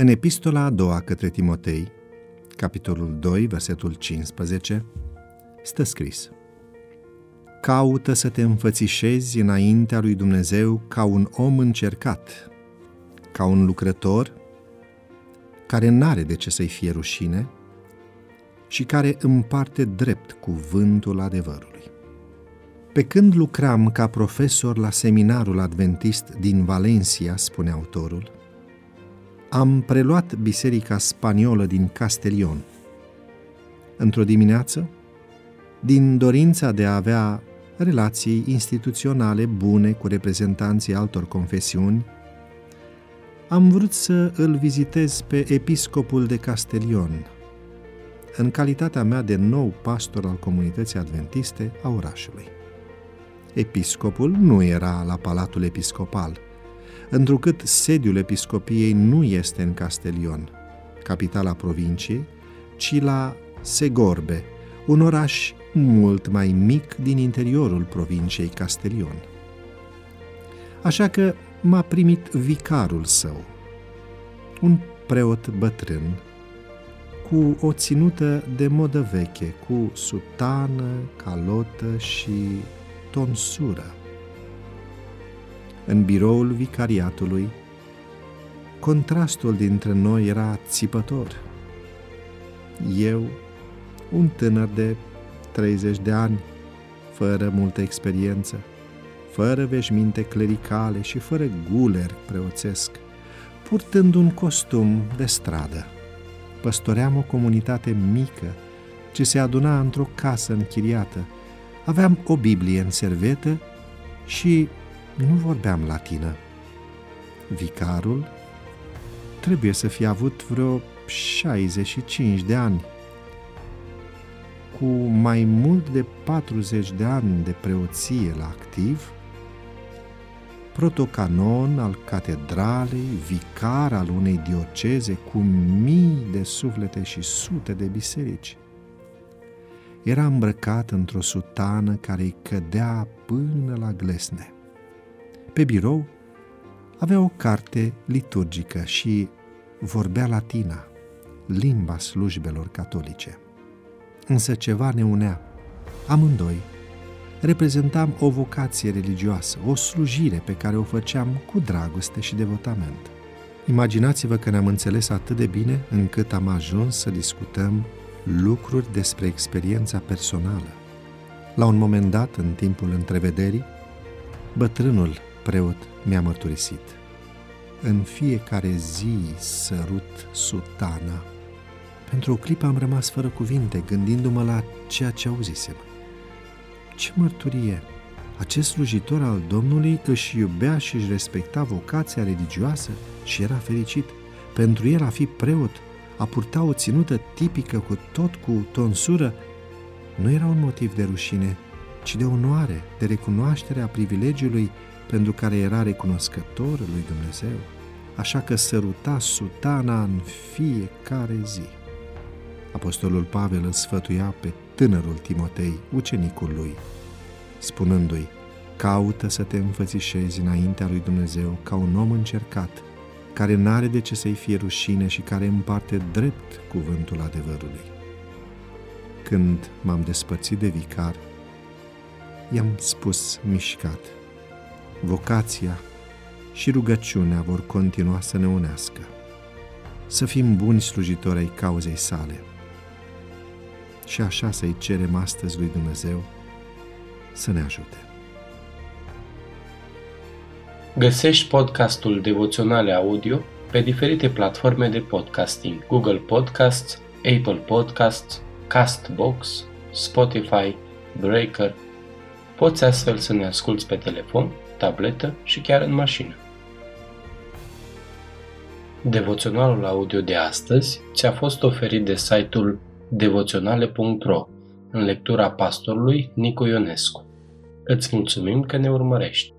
În epistola a doua către Timotei, capitolul 2, versetul 15, stă scris Caută să te înfățișezi înaintea lui Dumnezeu ca un om încercat, ca un lucrător care n-are de ce să-i fie rușine și care împarte drept cuvântul adevărului. Pe când lucram ca profesor la seminarul adventist din Valencia, spune autorul, am preluat biserica spaniolă din Castellion. Într-o dimineață, din dorința de a avea relații instituționale bune cu reprezentanții altor confesiuni, am vrut să îl vizitez pe episcopul de Castellion, în calitatea mea de nou pastor al comunității adventiste a orașului. Episcopul nu era la Palatul Episcopal, întrucât sediul episcopiei nu este în Castellion, capitala provinciei, ci la Segorbe, un oraș mult mai mic din interiorul provinciei Castellion. Așa că m-a primit vicarul său, un preot bătrân, cu o ținută de modă veche, cu sutană, calotă și tonsură. În biroul vicariatului, contrastul dintre noi era țipător. Eu, un tânăr de 30 de ani, fără multă experiență, fără veșminte clericale și fără guler preoțesc, purtând un costum de stradă. Păstoream o comunitate mică ce se aduna într-o casă închiriată. Aveam o Biblie în servetă și nu vorbeam latină. Vicarul trebuie să fie avut vreo 65 de ani. Cu mai mult de 40 de ani de preoție la activ, protocanon al catedralei, vicar al unei dioceze cu mii de suflete și sute de biserici. Era îmbrăcat într-o sutană care îi cădea până la glesne. Pe birou avea o carte liturgică și vorbea latina, limba slujbelor catolice. Însă ceva ne unea. Amândoi reprezentam o vocație religioasă, o slujire pe care o făceam cu dragoste și devotament. Imaginați-vă că ne-am înțeles atât de bine încât am ajuns să discutăm lucruri despre experiența personală. La un moment dat, în timpul întrevederii, bătrânul preot mi-a mărturisit. În fiecare zi sărut sutana. Pentru o clipă am rămas fără cuvinte, gândindu-mă la ceea ce auzisem. Ce mărturie! Acest slujitor al Domnului își iubea și își respecta vocația religioasă și era fericit. Pentru el a fi preot, a purta o ținută tipică cu tot cu tonsură, nu era un motiv de rușine, ci de onoare, de recunoaștere a privilegiului pentru care era recunoscător lui Dumnezeu, așa că săruta sutana în fiecare zi. Apostolul Pavel îl sfătuia pe tânărul Timotei, ucenicul lui, spunându-i, caută să te înfățișezi înaintea lui Dumnezeu ca un om încercat, care n-are de ce să-i fie rușine și care împarte drept cuvântul adevărului. Când m-am despărțit de vicar, i-am spus mișcat, vocația și rugăciunea vor continua să ne unească, să fim buni slujitori ai cauzei sale – și așa să-i cerem astăzi lui Dumnezeu să ne ajute. Găsești podcastul Devoționale Audio pe diferite platforme de podcasting, Google Podcasts, Apple Podcasts, Castbox, Spotify, Breaker. Poți astfel să ne asculți pe telefon, tabletă și chiar în mașină. Devoționalul audio de astăzi ți-a fost oferit de site-ul devoționale.ro în lectura pastorului Nicu Ionescu. Îți mulțumim că ne urmărești!